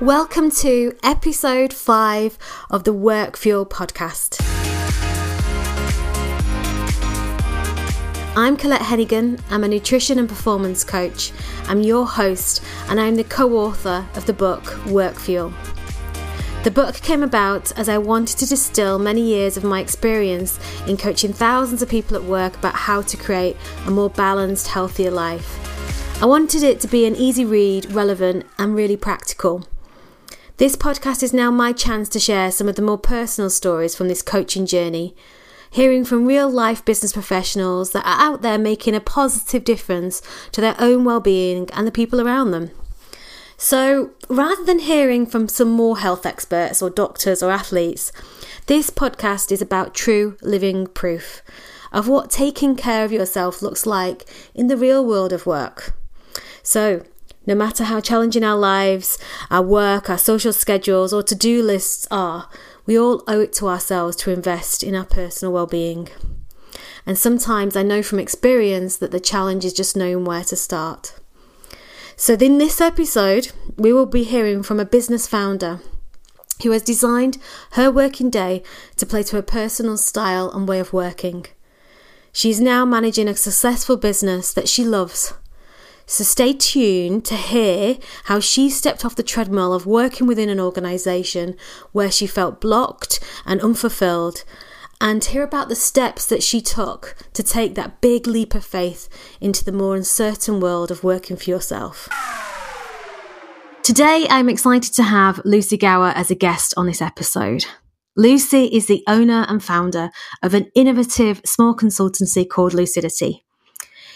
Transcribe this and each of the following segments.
Welcome to episode 5 of the Work Fuel podcast. I'm Colette Hennigan. I'm a nutrition and performance coach. I'm your host, and I'm the co author of the book Work Fuel. The book came about as I wanted to distill many years of my experience in coaching thousands of people at work about how to create a more balanced, healthier life. I wanted it to be an easy read, relevant, and really practical. This podcast is now my chance to share some of the more personal stories from this coaching journey, hearing from real life business professionals that are out there making a positive difference to their own well-being and the people around them. So, rather than hearing from some more health experts or doctors or athletes, this podcast is about true living proof of what taking care of yourself looks like in the real world of work. So, no matter how challenging our lives, our work, our social schedules, or to do lists are, we all owe it to ourselves to invest in our personal well being. And sometimes I know from experience that the challenge is just knowing where to start. So, in this episode, we will be hearing from a business founder who has designed her working day to play to her personal style and way of working. She is now managing a successful business that she loves so stay tuned to hear how she stepped off the treadmill of working within an organisation where she felt blocked and unfulfilled, and hear about the steps that she took to take that big leap of faith into the more uncertain world of working for yourself. Today, I'm excited to have Lucy Gower as a guest on this episode. Lucy is the owner and founder of an innovative small consultancy called Lucidity.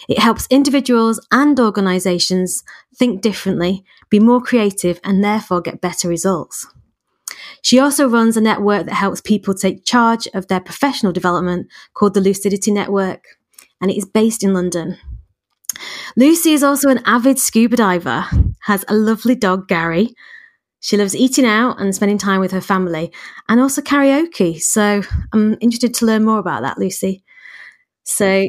It helps individuals and organisations think differently, be more creative, and therefore get better results. She also runs a network that helps people take charge of their professional development called the Lucidity Network, and it is based in London. Lucy is also an avid scuba diver, has a lovely dog, Gary. She loves eating out and spending time with her family, and also karaoke. So I'm interested to learn more about that, Lucy. So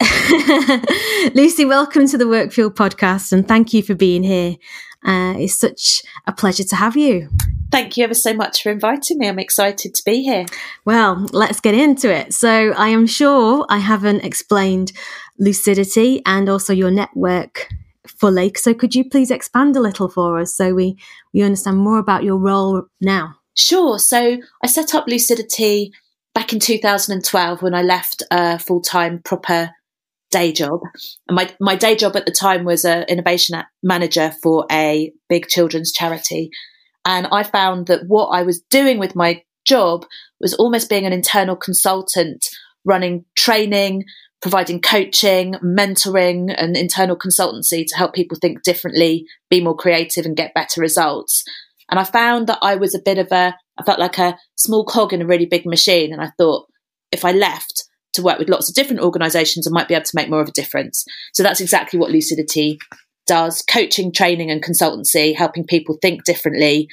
Lucy, welcome to the Work Fuel podcast and thank you for being here. Uh, it's such a pleasure to have you. Thank you ever so much for inviting me. I'm excited to be here. Well, let's get into it. So, I am sure I haven't explained lucidity and also your network fully. So, could you please expand a little for us so we, we understand more about your role now? Sure. So, I set up Lucidity back in 2012 when I left a full time proper day job. And my, my day job at the time was an innovation manager for a big children's charity. And I found that what I was doing with my job was almost being an internal consultant, running training, providing coaching, mentoring, and internal consultancy to help people think differently, be more creative, and get better results. And I found that I was a bit of a, I felt like a small cog in a really big machine. And I thought if I left, to work with lots of different organizations and might be able to make more of a difference. So that's exactly what Lucidity does coaching, training, and consultancy, helping people think differently,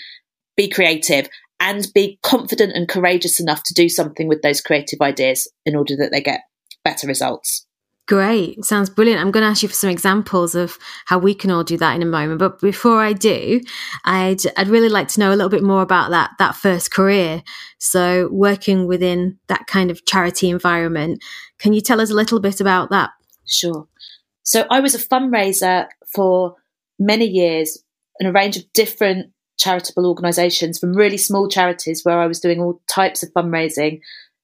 be creative, and be confident and courageous enough to do something with those creative ideas in order that they get better results. Great. Sounds brilliant. I'm going to ask you for some examples of how we can all do that in a moment. But before I do, I'd, I'd really like to know a little bit more about that, that first career. So working within that kind of charity environment. Can you tell us a little bit about that? Sure. So I was a fundraiser for many years in a range of different charitable organisations, from really small charities where I was doing all types of fundraising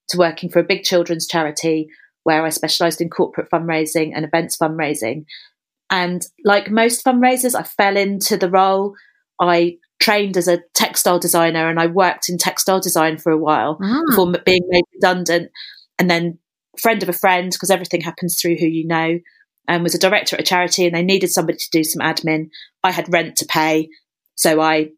to working for a big children's charity where I specialised in corporate fundraising and events fundraising. And like most fundraisers, I fell into the role. I trained as a textile designer and I worked in textile design for a while ah. before being made redundant. And then, friend of a friend, because everything happens through who you know, um, was a director at a charity and they needed somebody to do some admin. I had rent to pay. So I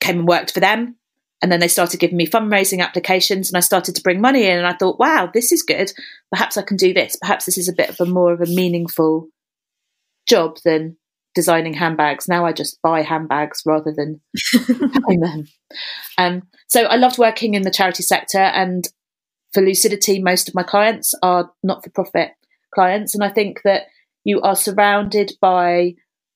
came and worked for them and then they started giving me fundraising applications and I started to bring money in and I thought, wow, this is good. Perhaps I can do this. Perhaps this is a bit of a more of a meaningful job than designing handbags. Now I just buy handbags rather than buying them. Um, so I loved working in the charity sector and for Lucidity, most of my clients are not for profit clients. And I think that you are surrounded by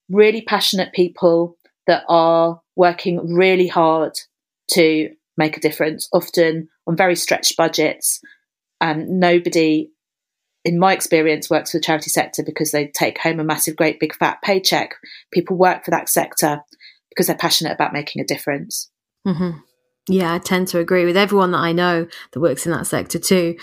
really passionate people that are working really hard to make a difference, often on very stretched budgets. And nobody, in my experience, works for the charity sector because they take home a massive, great, big, fat paycheck. People work for that sector because they're passionate about making a difference. Mm-hmm. Yeah, I tend to agree with everyone that I know that works in that sector too.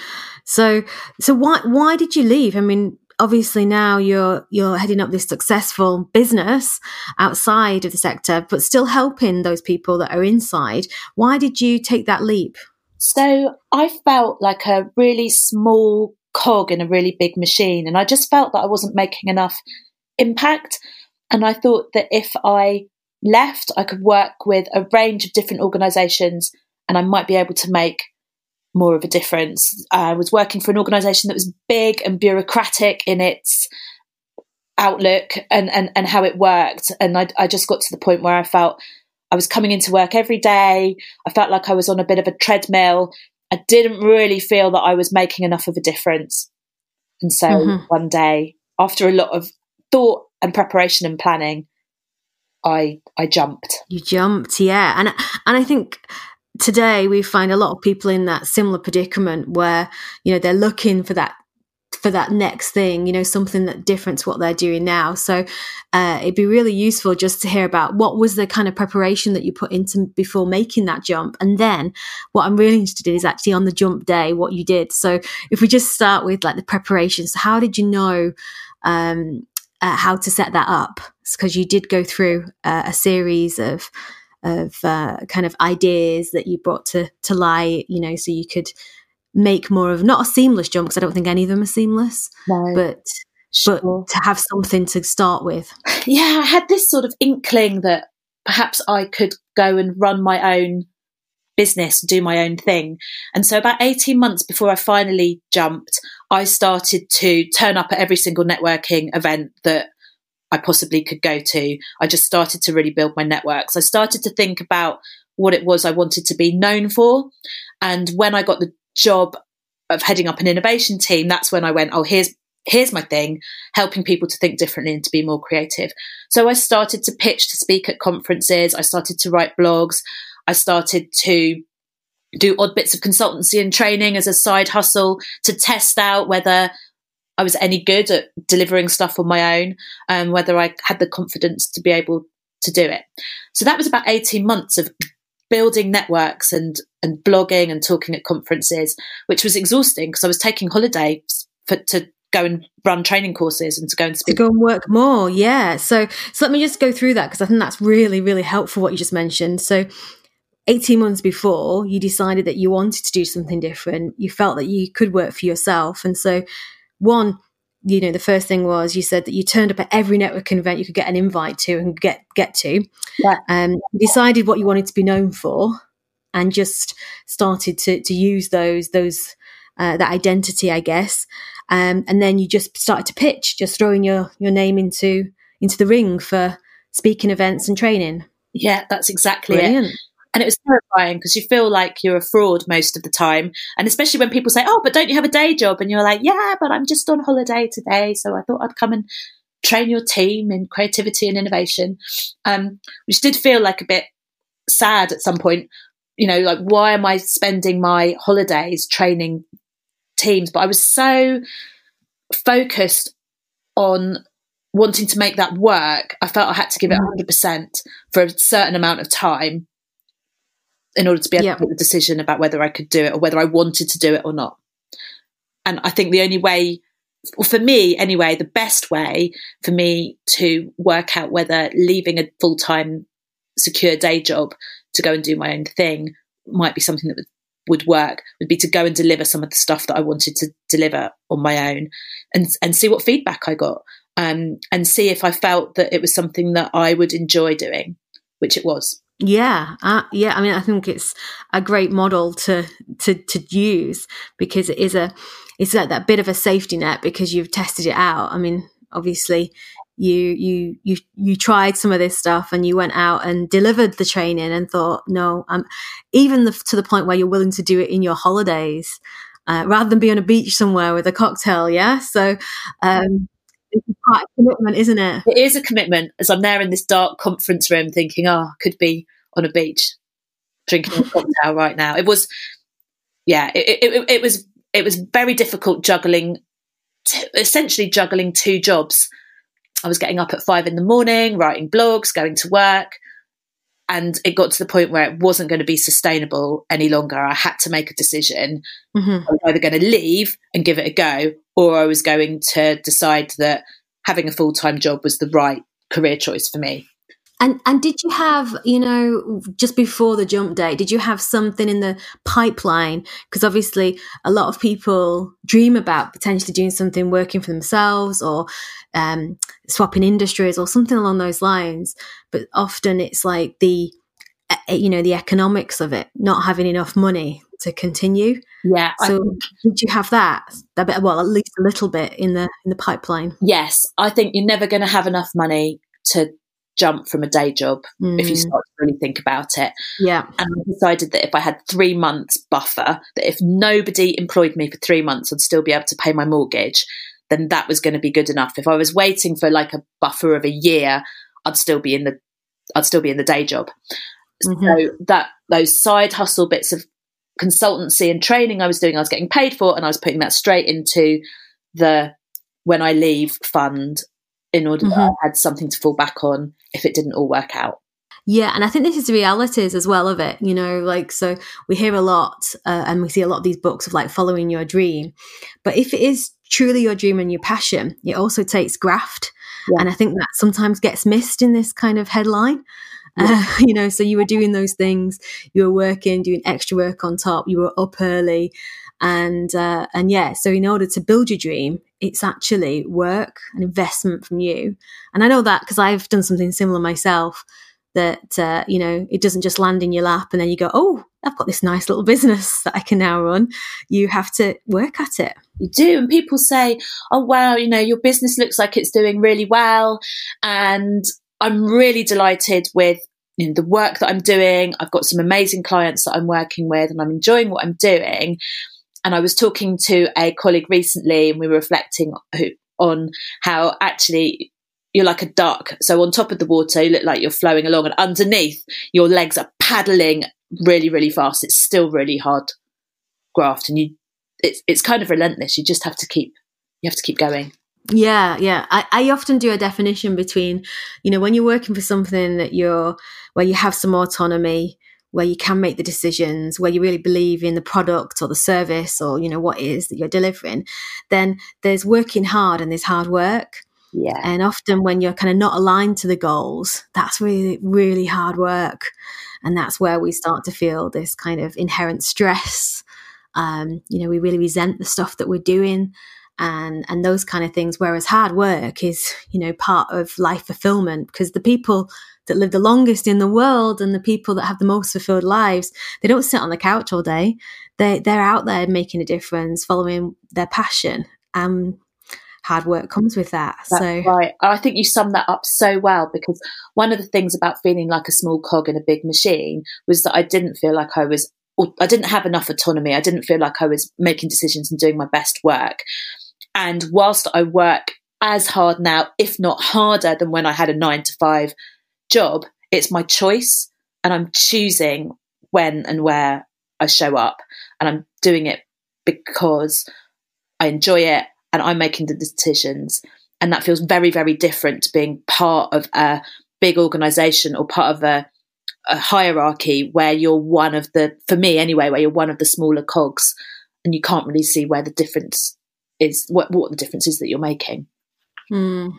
So, so why why did you leave? I mean, obviously now you're you're heading up this successful business outside of the sector, but still helping those people that are inside. Why did you take that leap? So I felt like a really small cog in a really big machine, and I just felt that I wasn't making enough impact. And I thought that if I left, I could work with a range of different organisations, and I might be able to make more of a difference. I was working for an organisation that was big and bureaucratic in its outlook and, and, and how it worked. And I, I just got to the point where I felt I was coming into work every day. I felt like I was on a bit of a treadmill. I didn't really feel that I was making enough of a difference. And so mm-hmm. one day, after a lot of thought and preparation and planning, I I jumped. You jumped, yeah. And and I think today we find a lot of people in that similar predicament where you know they're looking for that for that next thing you know something that different to what they're doing now. So uh, it'd be really useful just to hear about what was the kind of preparation that you put into before making that jump. And then what i'm really interested in is actually on the jump day what you did. So if we just start with like the preparations how did you know um, uh, how to set that up? Because you did go through uh, a series of of uh, kind of ideas that you brought to to light, you know, so you could make more of not a seamless jump because I don't think any of them are seamless, no. but sure. but to have something to start with. Yeah, I had this sort of inkling that perhaps I could go and run my own business, do my own thing. And so about 18 months before I finally jumped, I started to turn up at every single networking event that I possibly could go to. I just started to really build my networks. I started to think about what it was I wanted to be known for. And when I got the job of heading up an innovation team, that's when I went, oh, here's here's my thing, helping people to think differently and to be more creative. So I started to pitch to speak at conferences. I started to write blogs. I started to do odd bits of consultancy and training as a side hustle to test out whether I was any good at delivering stuff on my own and um, whether I had the confidence to be able to do it. So that was about 18 months of building networks and, and blogging and talking at conferences, which was exhausting because I was taking holidays for, to go and run training courses and to go and speak. To go and work more. Yeah. So, so let me just go through that because I think that's really, really helpful what you just mentioned. So 18 months before you decided that you wanted to do something different, you felt that you could work for yourself. And so one, you know, the first thing was you said that you turned up at every networking event you could get an invite to and get get to. Yeah. Um, decided what you wanted to be known for, and just started to to use those those uh, that identity, I guess. Um, and then you just started to pitch, just throwing your your name into into the ring for speaking events and training. Yeah, that's exactly Brilliant. it. And it was terrifying because you feel like you're a fraud most of the time. And especially when people say, Oh, but don't you have a day job? And you're like, Yeah, but I'm just on holiday today. So I thought I'd come and train your team in creativity and innovation. Um, which did feel like a bit sad at some point. You know, like, why am I spending my holidays training teams? But I was so focused on wanting to make that work, I felt I had to give it 100% mm. for a certain amount of time in order to be able to make the decision about whether I could do it or whether I wanted to do it or not. And I think the only way, for me anyway, the best way for me to work out whether leaving a full time secure day job to go and do my own thing might be something that would, would work would be to go and deliver some of the stuff that I wanted to deliver on my own and and see what feedback I got um, and see if I felt that it was something that I would enjoy doing, which it was. Yeah, uh, yeah. I mean, I think it's a great model to to to use because it is a it's like that bit of a safety net because you've tested it out. I mean, obviously, you you you you tried some of this stuff and you went out and delivered the training and thought, no, I'm even the, to the point where you're willing to do it in your holidays uh, rather than be on a beach somewhere with a cocktail. Yeah, so um, quite a commitment, isn't it? It is a commitment. As I'm there in this dark conference room, thinking, "Oh, I could be on a beach drinking a cocktail right now." It was, yeah, it, it, it was it was very difficult juggling, t- essentially juggling two jobs. I was getting up at five in the morning, writing blogs, going to work, and it got to the point where it wasn't going to be sustainable any longer. I had to make a decision. Mm-hmm. I was either going to leave and give it a go, or I was going to decide that having a full time job was the right career choice for me. And and did you have, you know, just before the jump date, did you have something in the pipeline? Because obviously, a lot of people dream about potentially doing something, working for themselves, or um, swapping industries, or something along those lines. But often, it's like the, you know, the economics of it, not having enough money to continue. Yeah. So did you have that? That bit, well, at least a little bit in the in the pipeline. Yes, I think you're never going to have enough money to jump from a day job mm. if you mm. start to really think about it. Yeah. And I decided that if I had three months buffer, that if nobody employed me for three months, I'd still be able to pay my mortgage, then that was going to be good enough. If I was waiting for like a buffer of a year, I'd still be in the I'd still be in the day job. Mm-hmm. So that those side hustle bits of consultancy and training I was doing, I was getting paid for, and I was putting that straight into the when I leave fund in order mm-hmm. that I had something to fall back on if it didn't all work out. Yeah, and I think this is the realities as well of it. You know, like so we hear a lot, uh, and we see a lot of these books of like following your dream. But if it is truly your dream and your passion, it also takes graft, yeah. and I think that sometimes gets missed in this kind of headline. Uh, you know, so you were doing those things, you were working, doing extra work on top, you were up early, and uh, and yeah so in order to build your dream it's actually work an investment from you. And i know that because i've done something similar myself that uh, you know it doesn't just land in your lap and then you go oh i've got this nice little business that i can now run. You have to work at it. You do and people say oh wow you know your business looks like it's doing really well and i'm really delighted with you know, the work that i'm doing i've got some amazing clients that i'm working with and i'm enjoying what i'm doing and I was talking to a colleague recently, and we were reflecting on how actually you're like a duck. So on top of the water, you look like you're flowing along, and underneath, your legs are paddling really, really fast. It's still really hard graft, and you it's it's kind of relentless. You just have to keep you have to keep going. Yeah, yeah. I, I often do a definition between, you know, when you're working for something that you're where you have some autonomy where you can make the decisions, where you really believe in the product or the service or, you know, what it is that you're delivering, then there's working hard and there's hard work. Yeah. And often when you're kind of not aligned to the goals, that's really, really hard work. And that's where we start to feel this kind of inherent stress. Um, you know, we really resent the stuff that we're doing and and those kind of things. Whereas hard work is, you know, part of life fulfillment because the people that live the longest in the world and the people that have the most fulfilled lives, they don't sit on the couch all day. They they're out there making a difference, following their passion. Um, hard work comes with that. That's so right. I think you sum that up so well because one of the things about feeling like a small cog in a big machine was that I didn't feel like I was I didn't have enough autonomy. I didn't feel like I was making decisions and doing my best work. And whilst I work as hard now, if not harder than when I had a nine to five job, it's my choice and I'm choosing when and where I show up and I'm doing it because I enjoy it and I'm making the decisions. And that feels very, very different to being part of a big organization or part of a, a hierarchy where you're one of the, for me anyway, where you're one of the smaller cogs and you can't really see where the difference is, what, what the difference is that you're making. Mm.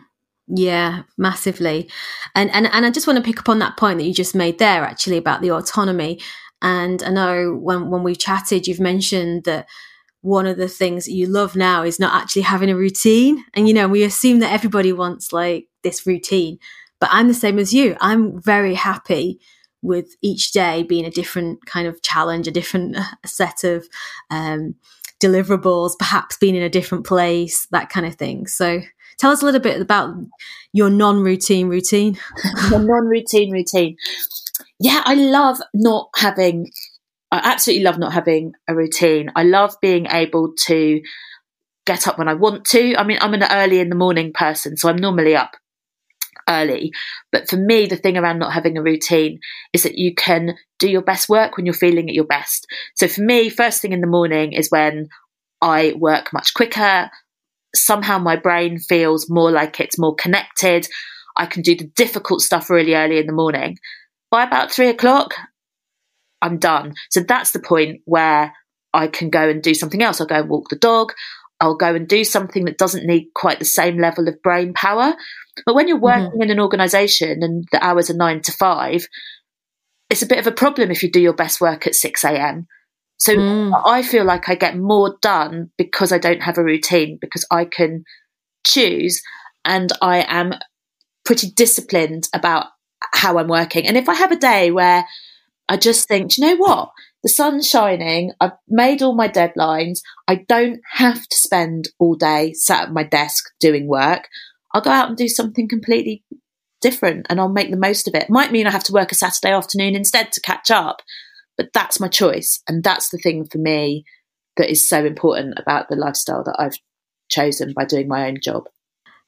Yeah, massively. And and and I just want to pick up on that point that you just made there actually about the autonomy. And I know when when we've chatted you've mentioned that one of the things that you love now is not actually having a routine. And you know, we assume that everybody wants like this routine. But I'm the same as you. I'm very happy with each day being a different kind of challenge, a different set of um, deliverables, perhaps being in a different place, that kind of thing. So Tell us a little bit about your non-routine routine. Your non-routine routine. Yeah, I love not having. I absolutely love not having a routine. I love being able to get up when I want to. I mean, I'm an early in the morning person, so I'm normally up early. But for me, the thing around not having a routine is that you can do your best work when you're feeling at your best. So for me, first thing in the morning is when I work much quicker. Somehow my brain feels more like it's more connected. I can do the difficult stuff really early in the morning. By about three o'clock, I'm done. So that's the point where I can go and do something else. I'll go and walk the dog. I'll go and do something that doesn't need quite the same level of brain power. But when you're working mm-hmm. in an organization and the hours are nine to five, it's a bit of a problem if you do your best work at 6 a.m. So mm. I feel like I get more done because I don't have a routine, because I can choose and I am pretty disciplined about how I'm working. And if I have a day where I just think, you know what? The sun's shining. I've made all my deadlines. I don't have to spend all day sat at my desk doing work. I'll go out and do something completely different and I'll make the most of it. Might mean I have to work a Saturday afternoon instead to catch up, but that's my choice. And that's the thing for me that is so important about the lifestyle that I've chosen by doing my own job.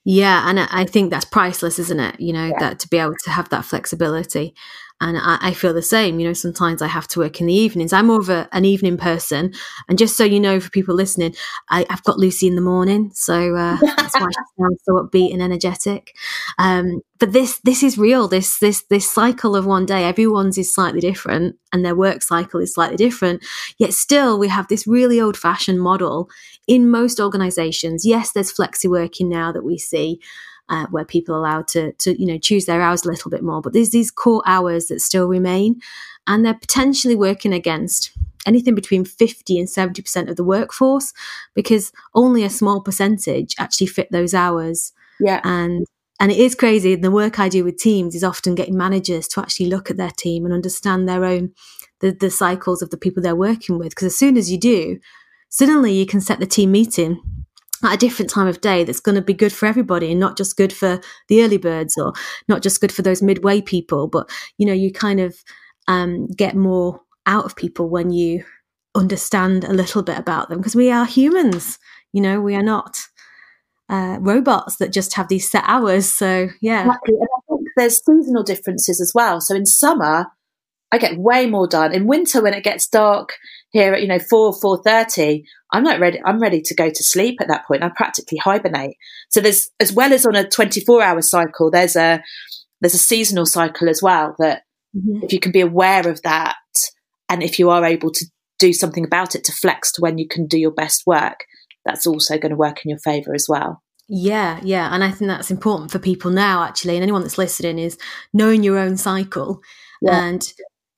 Yeah, and I think that's priceless, isn't it? You know, yeah. that to be able to have that flexibility. And I, I, feel the same. You know, sometimes I have to work in the evenings. I'm more of a, an evening person. And just so you know, for people listening, I, have got Lucy in the morning, so uh, that's why she sounds so upbeat and energetic. Um, but this this is real. This this this cycle of one day, everyone's is slightly different, and their work cycle is slightly different. Yet still, we have this really old fashioned model in most organisations. Yes, there's flexi working now that we see uh, where people are allowed to, to, you know, choose their hours a little bit more. But there's these core hours that still remain, and they're potentially working against anything between 50 and 70% of the workforce because only a small percentage actually fit those hours. Yeah. And and it is crazy. And the work I do with teams is often getting managers to actually look at their team and understand their own the, the cycles of the people they're working with. Because as soon as you do, suddenly you can set the team meeting at a different time of day that's going to be good for everybody and not just good for the early birds or not just good for those midway people. But you know you kind of um, get more out of people when you understand a little bit about them because we are humans you know we are not uh, robots that just have these set hours. So yeah. Exactly. and i think there's seasonal differences as well. So in summer I get way more done. In winter, when it gets dark here at you know four four thirty, I'm not ready. I'm ready to go to sleep at that point. I practically hibernate. So there's as well as on a 24 hour cycle, there's a there's a seasonal cycle as well. That mm-hmm. if you can be aware of that, and if you are able to do something about it to flex to when you can do your best work, that's also going to work in your favour as well. Yeah, yeah. And I think that's important for people now, actually, and anyone that's listening is knowing your own cycle yeah. and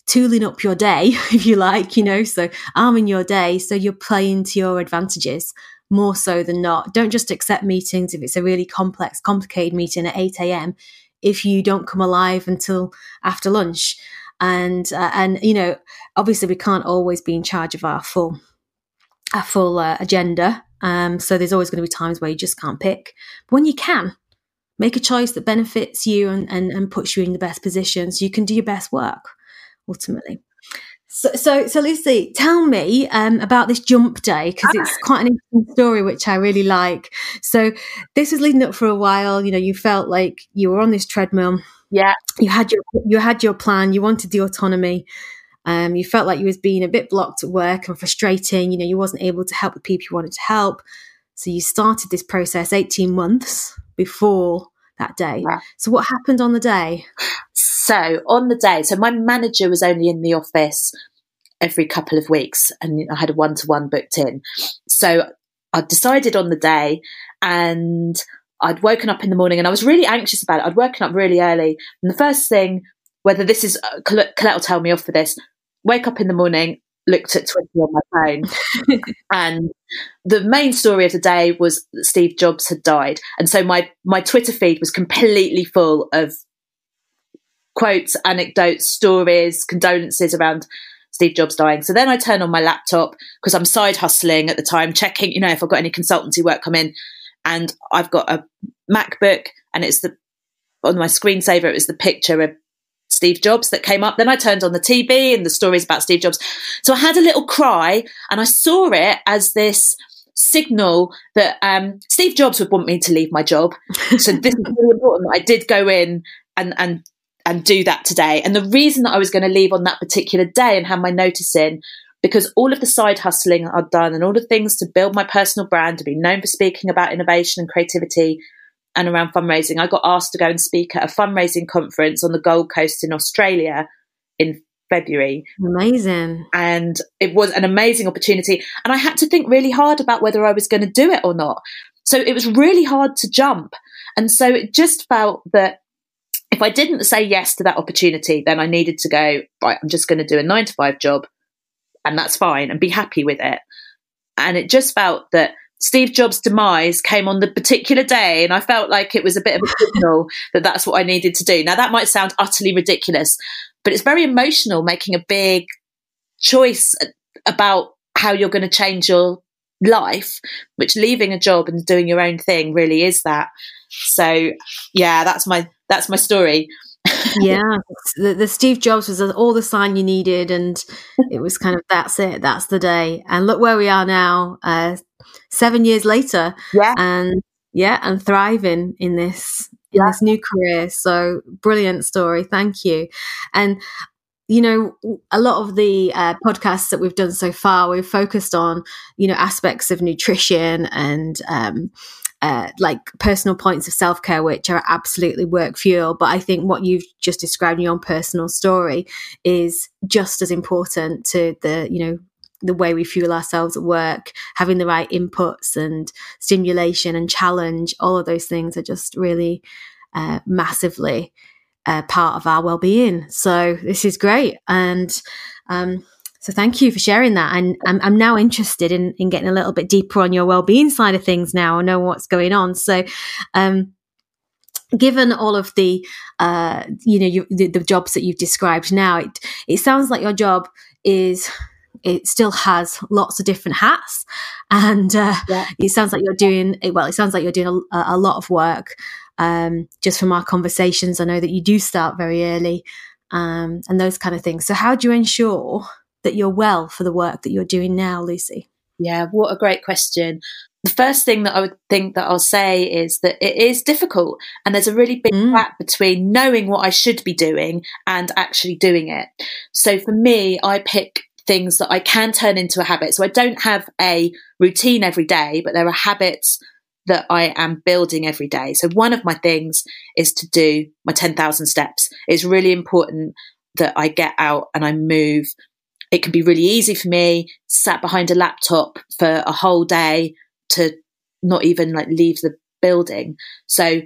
tooling up your day, if you like, you know, so arming your day so you're playing to your advantages more so than not. Don't just accept meetings if it's a really complex, complicated meeting at 8 a.m. if you don't come alive until after lunch. And, uh, and, you know, obviously we can't always be in charge of our full, our full uh, agenda. Um, so there's always going to be times where you just can't pick. But when you can, make a choice that benefits you and, and, and puts you in the best position so you can do your best work ultimately. So, so, so Lucy, tell me um, about this jump day because it's quite an interesting story, which I really like. So, this was leading up for a while. You know, you felt like you were on this treadmill. Yeah, you had your you had your plan. You wanted the autonomy. Um, you felt like you was being a bit blocked at work and frustrating. You know, you wasn't able to help the people you wanted to help. So, you started this process eighteen months before that day. So, what happened on the day? So on the day, so my manager was only in the office every couple of weeks and I had a one to one booked in. So I decided on the day and I'd woken up in the morning and I was really anxious about it. I'd woken up really early. And the first thing, whether this is, uh, Colette will tell me off for this, wake up in the morning, looked at Twitter on my phone. and the main story of the day was that Steve Jobs had died. And so my, my Twitter feed was completely full of quotes, anecdotes, stories, condolences around Steve Jobs dying. So then I turn on my laptop because I'm side hustling at the time, checking, you know, if I've got any consultancy work come in. And I've got a MacBook and it's the, on my screensaver, it was the picture of Steve Jobs that came up. Then I turned on the TV and the stories about Steve Jobs. So I had a little cry and I saw it as this signal that um, Steve Jobs would want me to leave my job. So this is really important. I did go in and and and do that today. And the reason that I was going to leave on that particular day and have my notice in, because all of the side hustling I'd done and all the things to build my personal brand, to be known for speaking about innovation and creativity and around fundraising, I got asked to go and speak at a fundraising conference on the Gold Coast in Australia in February. Amazing. And it was an amazing opportunity. And I had to think really hard about whether I was going to do it or not. So it was really hard to jump. And so it just felt that if I didn't say yes to that opportunity, then I needed to go, right, I'm just going to do a nine to five job and that's fine and be happy with it. And it just felt that Steve Jobs' demise came on the particular day, and I felt like it was a bit of a signal that that's what I needed to do. Now, that might sound utterly ridiculous, but it's very emotional making a big choice about how you're going to change your life, which leaving a job and doing your own thing really is that. So, yeah, that's my that's my story yeah, the, the, Steve Jobs was all the sign you needed, and it was kind of that's it, that's the day. And look where we are now, uh, seven years later, yeah, and yeah, and thriving in this in yeah. this new career. So brilliant story, thank you. And you know, a lot of the uh, podcasts that we've done so far, we've focused on you know aspects of nutrition and um, uh, like personal points of self care, which are absolutely work fuel. But I think what you've just described in your own personal story is just as important to the, you know, the way we fuel ourselves at work, having the right inputs and stimulation and challenge, all of those things are just really uh, massively uh, part of our well-being. So this is great, and um, so thank you for sharing that. And I'm, I'm now interested in, in getting a little bit deeper on your well-being side of things now. I know what's going on. So, um, given all of the, uh, you know, you, the, the jobs that you've described now, it, it sounds like your job is it still has lots of different hats and uh, yeah. it sounds like you're doing well it sounds like you're doing a, a lot of work um, just from our conversations i know that you do start very early um, and those kind of things so how do you ensure that you're well for the work that you're doing now, Lucy? Yeah, what a great question. The first thing that I would think that I'll say is that it is difficult and there's a really big mm. gap between knowing what I should be doing and actually doing it. So for me, I pick things that I can turn into a habit. So I don't have a routine every day, but there are habits that I am building every day. So one of my things is to do my 10,000 steps. It's really important that I get out and I move it can be really easy for me sat behind a laptop for a whole day to not even like leave the building so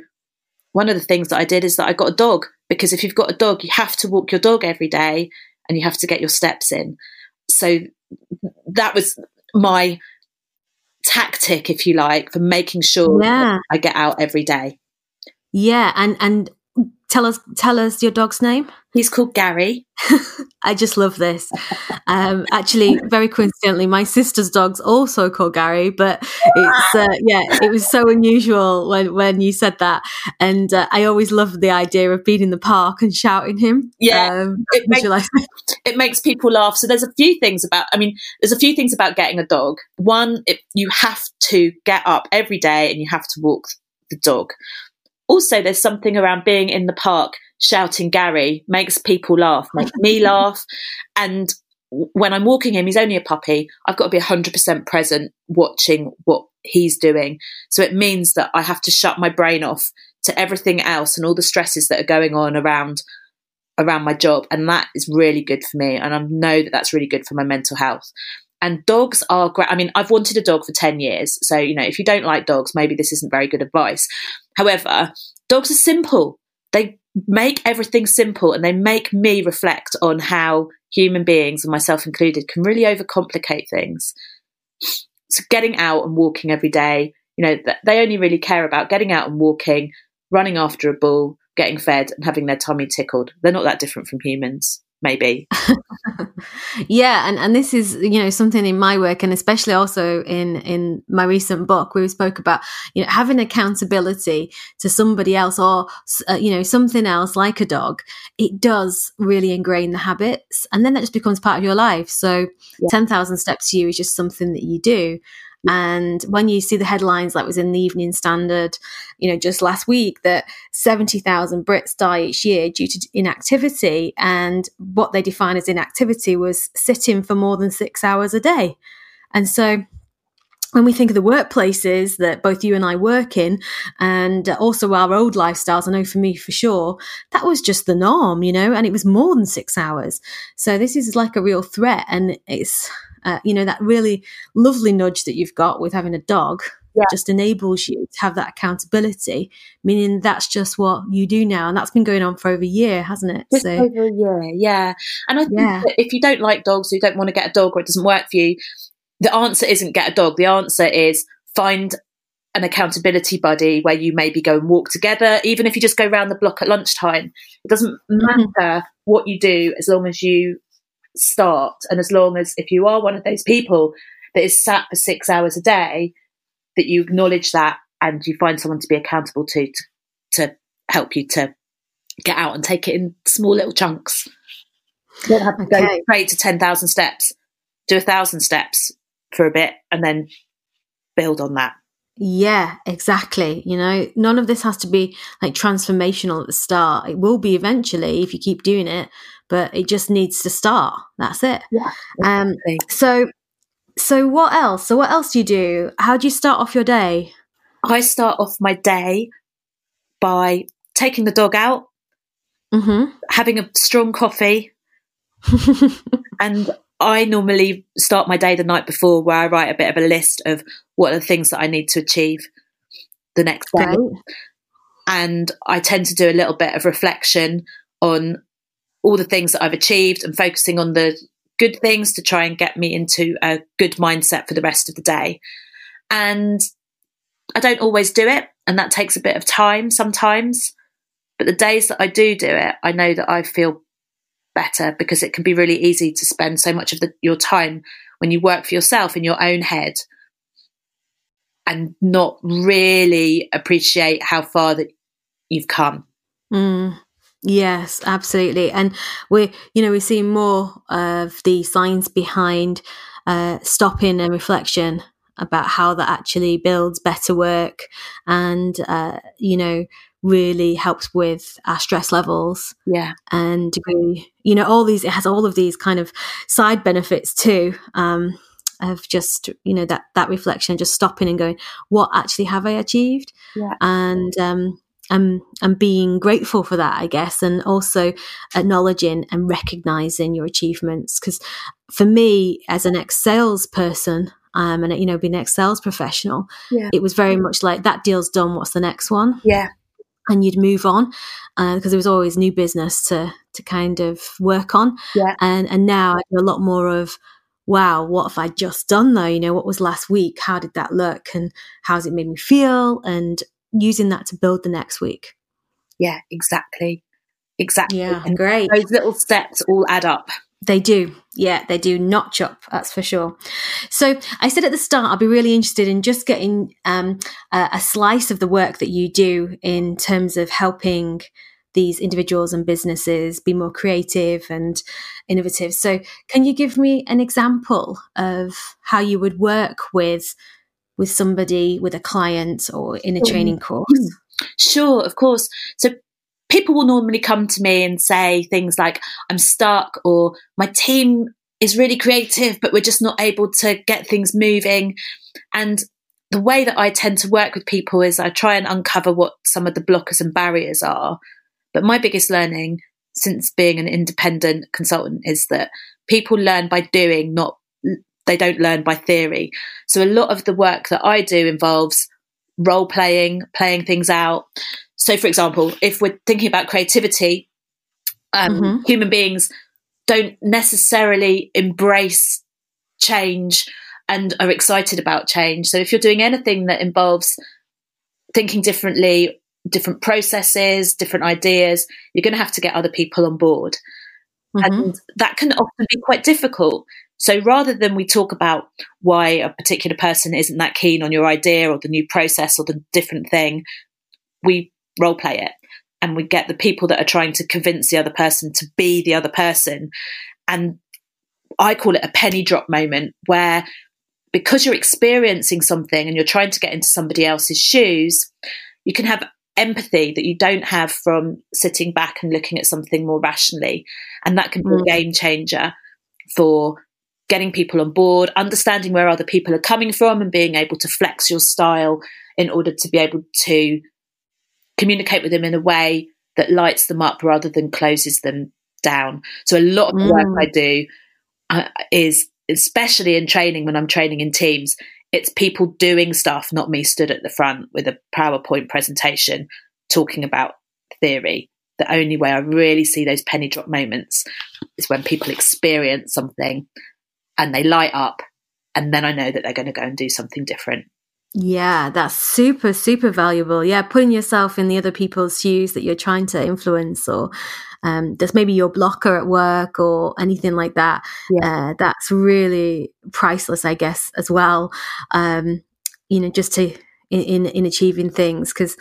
one of the things that i did is that i got a dog because if you've got a dog you have to walk your dog every day and you have to get your steps in so that was my tactic if you like for making sure yeah. i get out every day yeah and and tell us tell us your dog's name. He's called gary. I just love this. Um, actually very coincidentally my sister's dog's also called gary but it's uh, yeah it was so unusual when when you said that. And uh, i always loved the idea of being in the park and shouting him. Yeah um, it, makes, it makes people laugh. So there's a few things about i mean there's a few things about getting a dog. One it, you have to get up every day and you have to walk the dog also, there's something around being in the park shouting Gary makes people laugh, makes me laugh. And when I'm walking him, he's only a puppy. I've got to be 100% present watching what he's doing. So it means that I have to shut my brain off to everything else and all the stresses that are going on around around my job and that is really good for me and I know that that's really good for my mental health. And dogs are great. I mean, I've wanted a dog for 10 years. So, you know, if you don't like dogs, maybe this isn't very good advice. However, dogs are simple. They make everything simple and they make me reflect on how human beings, and myself included, can really overcomplicate things. So, getting out and walking every day, you know, they only really care about getting out and walking, running after a bull, getting fed, and having their tummy tickled. They're not that different from humans maybe. Yeah and and this is you know something in my work and especially also in in my recent book where we spoke about you know having accountability to somebody else or uh, you know something else like a dog it does really ingrain the habits and then that just becomes part of your life. So yeah. 10,000 steps to you is just something that you do And when you see the headlines, like was in the Evening Standard, you know, just last week, that 70,000 Brits die each year due to inactivity. And what they define as inactivity was sitting for more than six hours a day. And so when we think of the workplaces that both you and I work in, and also our old lifestyles, I know for me for sure, that was just the norm, you know, and it was more than six hours. So this is like a real threat. And it's, uh, you know, that really lovely nudge that you've got with having a dog yeah. just enables you to have that accountability, meaning that's just what you do now. And that's been going on for over a year, hasn't it? Just so, over a year, yeah. And I think yeah. if you don't like dogs or you don't want to get a dog or it doesn't work for you, the answer isn't get a dog. The answer is find an accountability buddy where you maybe go and walk together, even if you just go around the block at lunchtime. It doesn't mm-hmm. matter mm-hmm. what you do as long as you start and as long as if you are one of those people that is sat for six hours a day, that you acknowledge that and you find someone to be accountable to to, to help you to get out and take it in small little chunks. You don't have to okay. go straight to 10,000 steps. Do a thousand steps for a bit and then build on that. Yeah, exactly. You know, none of this has to be like transformational at the start. It will be eventually if you keep doing it, but it just needs to start. That's it. Yeah. Um, exactly. Um so so what else? So what else do you do? How do you start off your day? I start off my day by taking the dog out, mm-hmm. having a strong coffee, and I normally start my day the night before where I write a bit of a list of what are the things that I need to achieve the next day. Right. And I tend to do a little bit of reflection on all the things that I've achieved and focusing on the good things to try and get me into a good mindset for the rest of the day. And I don't always do it, and that takes a bit of time sometimes. But the days that I do do it, I know that I feel better because it can be really easy to spend so much of the, your time when you work for yourself in your own head and not really appreciate how far that you've come. Mm. Yes, absolutely. And we're, you know, we're seeing more of the science behind uh, stopping and reflection about how that actually builds better work and, uh, you know, really helps with our stress levels. Yeah. And we, you know, all these, it has all of these kind of side benefits too. Um, of just you know that that reflection just stopping and going what actually have i achieved yeah. and um and and being grateful for that i guess and also acknowledging and recognizing your achievements because for me as an ex sales person um, and you know being an ex sales professional yeah. it was very much like that deal's done what's the next one yeah and you'd move on because uh, there was always new business to to kind of work on. Yeah. And and now I do a lot more of wow, what have I just done though? You know, what was last week? How did that look? And how's it made me feel? And using that to build the next week. Yeah, exactly. Exactly. Yeah, and great. Those little steps all add up. They do. Yeah, they do notch up. That's for sure. So I said at the start, I'd be really interested in just getting um, a, a slice of the work that you do in terms of helping these individuals and businesses be more creative and innovative. So, can you give me an example of how you would work with with somebody, with a client, or in a training course? Sure, of course. So, people will normally come to me and say things like, I'm stuck, or my team is really creative, but we're just not able to get things moving. And the way that I tend to work with people is I try and uncover what some of the blockers and barriers are. But my biggest learning since being an independent consultant is that people learn by doing, not they don't learn by theory. So a lot of the work that I do involves role playing, playing things out. So, for example, if we're thinking about creativity, um, mm-hmm. human beings don't necessarily embrace change and are excited about change. So, if you're doing anything that involves thinking differently, different processes, different ideas, you're going to have to get other people on board. Mm-hmm. And that can often be quite difficult. So rather than we talk about why a particular person isn't that keen on your idea or the new process or the different thing, we role play it and we get the people that are trying to convince the other person to be the other person. And I call it a penny drop moment where because you're experiencing something and you're trying to get into somebody else's shoes, you can have empathy that you don't have from sitting back and looking at something more rationally. And that can be mm. a game changer for getting people on board, understanding where other people are coming from, and being able to flex your style in order to be able to communicate with them in a way that lights them up rather than closes them down. So a lot of the mm. work I do uh, is, especially in training when I'm training in teams, it's people doing stuff, not me stood at the front with a PowerPoint presentation talking about theory. The only way I really see those penny drop moments is when people experience something and they light up, and then I know that they're going to go and do something different. Yeah, that's super, super valuable. Yeah, putting yourself in the other people's shoes that you're trying to influence, or um, there's maybe your blocker at work or anything like that. Yeah. Uh, that's really priceless, I guess, as well. Um, you know, just to in in, in achieving things because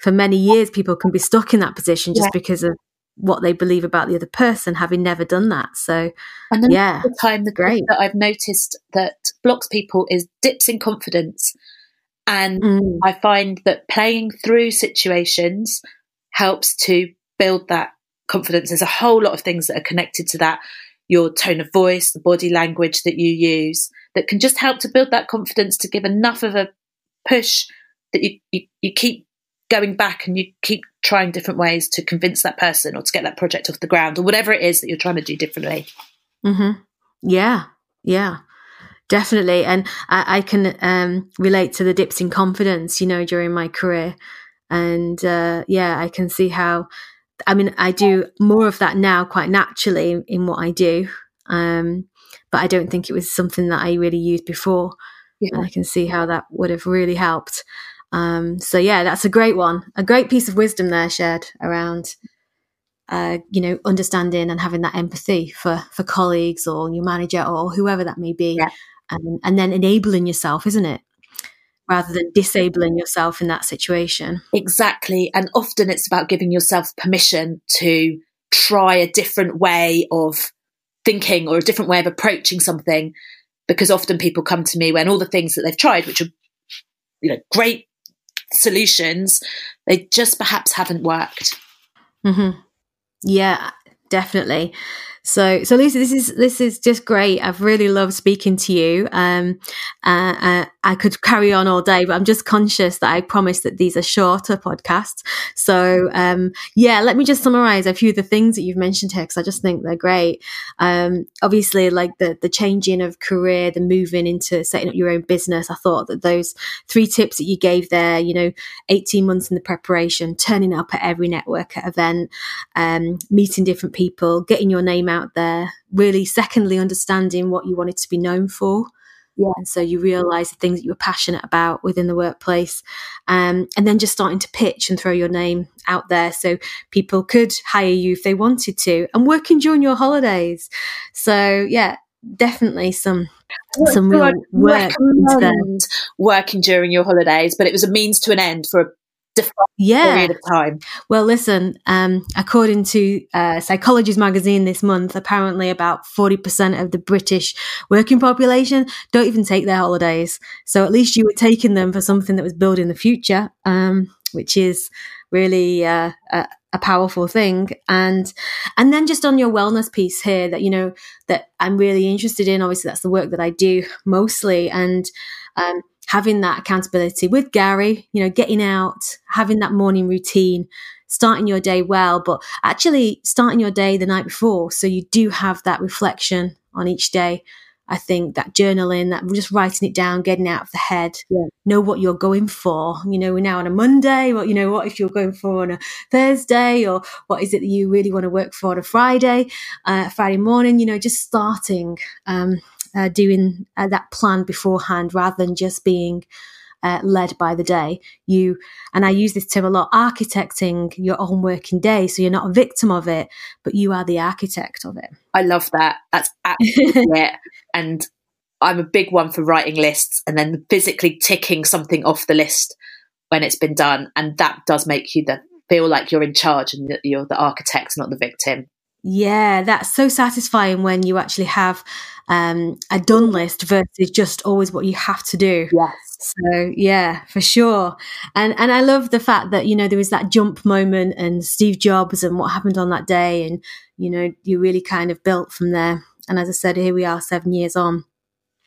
for many years people can be stuck in that position just yeah. because of what they believe about the other person, having never done that. So, and then yeah, the time the great that I've noticed that blocks people is dips in confidence and mm. I find that playing through situations helps to build that confidence. There's a whole lot of things that are connected to that your tone of voice, the body language that you use that can just help to build that confidence to give enough of a push that you, you, you keep going back and you keep trying different ways to convince that person or to get that project off the ground or whatever it is that you're trying to do differently. Mm-hmm. Yeah. Yeah definitely and i, I can um, relate to the dips in confidence you know during my career. And uh, yeah i can see how i mean i do more of that now quite naturally in what i do um, but i don't think it was something that i really used before. Yeah. and i can see how that would have really helped. Um, so yeah that's a great one. A great piece of wisdom there shared around uh, you know, understanding and having that empathy for for colleagues or your manager or whoever that may be, yeah and, and then enabling yourself, isn't it? Rather than disabling yourself in that situation. Exactly. And often it's about giving yourself permission to try a different way of thinking or a different way of approaching something. Because often people come to me when all the things that they've tried, which are, you know, great solutions, they just perhaps haven't worked. Mm-hmm. Yeah, definitely. So, so Lucy, this is this is just great. I've really loved speaking to you. Um, uh, uh, I could carry on all day, but I'm just conscious that I promised that these are shorter podcasts. So, um, yeah, let me just summarize a few of the things that you've mentioned here because I just think they're great. Um, obviously, like the the changing of career, the moving into setting up your own business. I thought that those three tips that you gave there, you know, 18 months in the preparation, turning up at every network event, um, meeting different people, getting your name out there. Really, secondly, understanding what you wanted to be known for. Yeah. And so you realize the things that you were passionate about within the workplace. Um, and then just starting to pitch and throw your name out there so people could hire you if they wanted to and working during your holidays. So, yeah, definitely some some real work working during your holidays, but it was a means to an end for a yeah. period of time. Well, listen, um, according to uh, Psychologies magazine this month, apparently about 40% of the British working population don't even take their holidays. So at least you were taking them for something that was building the future, um, which is really uh, a, a powerful thing and and then just on your wellness piece here that you know that i'm really interested in obviously that's the work that i do mostly and um, having that accountability with Gary, you know, getting out, having that morning routine, starting your day well, but actually starting your day the night before. So you do have that reflection on each day. I think that journaling, that just writing it down, getting out of the head, yeah. know what you're going for. You know, we're now on a Monday, what, you know, what if you're going for on a Thursday or what is it that you really want to work for on a Friday, uh, Friday morning, you know, just starting, um, uh, doing uh, that plan beforehand rather than just being uh, led by the day. You and I use this term a lot: architecting your own working day, so you're not a victim of it, but you are the architect of it. I love that. That's absolutely it. And I'm a big one for writing lists and then physically ticking something off the list when it's been done, and that does make you the, feel like you're in charge and that you're the architect, not the victim. Yeah, that's so satisfying when you actually have um, a done list versus just always what you have to do. Yes. So yeah, for sure. And and I love the fact that you know there was that jump moment and Steve Jobs and what happened on that day, and you know you really kind of built from there. And as I said, here we are, seven years on.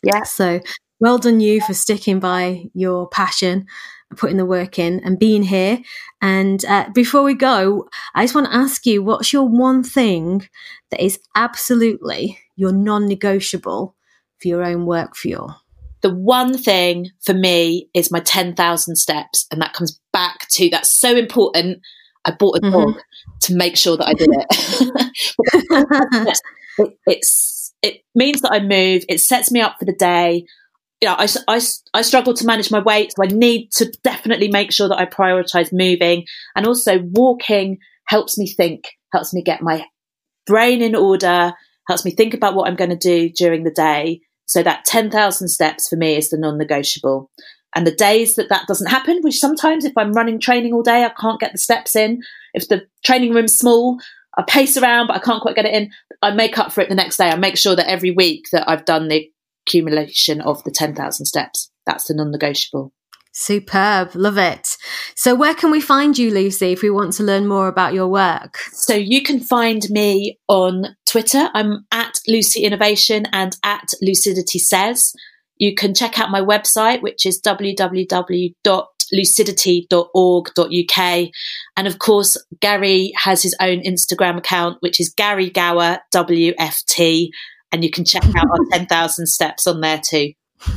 Yeah. So well done you for sticking by your passion putting the work in and being here. And uh, before we go, I just want to ask you what's your one thing that is absolutely your non negotiable for your own work fuel? The one thing for me is my 10,000 steps. And that comes back to that's so important. I bought a mm-hmm. dog to make sure that I did it. it. It's, it means that I move, it sets me up for the day you know, I, I, I struggle to manage my weight, so I need to definitely make sure that I prioritize moving. And also, walking helps me think, helps me get my brain in order, helps me think about what I'm going to do during the day. So, that 10,000 steps for me is the non negotiable. And the days that that doesn't happen, which sometimes if I'm running training all day, I can't get the steps in. If the training room's small, I pace around, but I can't quite get it in. I make up for it the next day. I make sure that every week that I've done the accumulation of the 10,000 steps. That's the non negotiable. Superb. Love it. So, where can we find you, Lucy, if we want to learn more about your work? So, you can find me on Twitter. I'm at Lucy Innovation and at Lucidity Says. You can check out my website, which is www.lucidity.org.uk. And of course, Gary has his own Instagram account, which is Gary Gower WFT and you can check out our 10,000 steps on there too.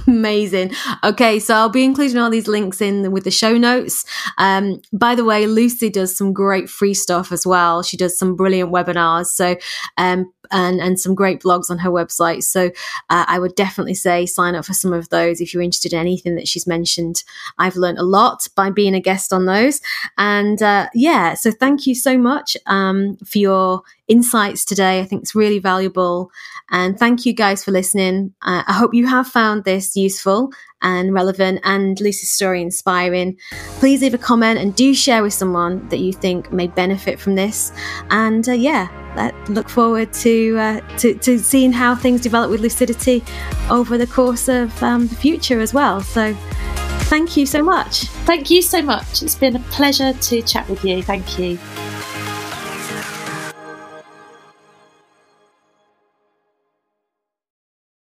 Amazing. Okay, so I'll be including all these links in with the show notes. Um, by the way, Lucy does some great free stuff as well. She does some brilliant webinars. So um, and and some great blogs on her website. So uh, I would definitely say sign up for some of those if you're interested in anything that she's mentioned. I've learned a lot by being a guest on those, and uh, yeah. So thank you so much um, for your insights today. I think it's really valuable, and thank you guys for listening. Uh, I hope you have found this useful and relevant and Lucy's story inspiring. Please leave a comment and do share with someone that you think may benefit from this. And uh, yeah, let, look forward to, uh, to, to seeing how things develop with lucidity over the course of um, the future as well. So thank you so much. Thank you so much. It's been a pleasure to chat with you. Thank you.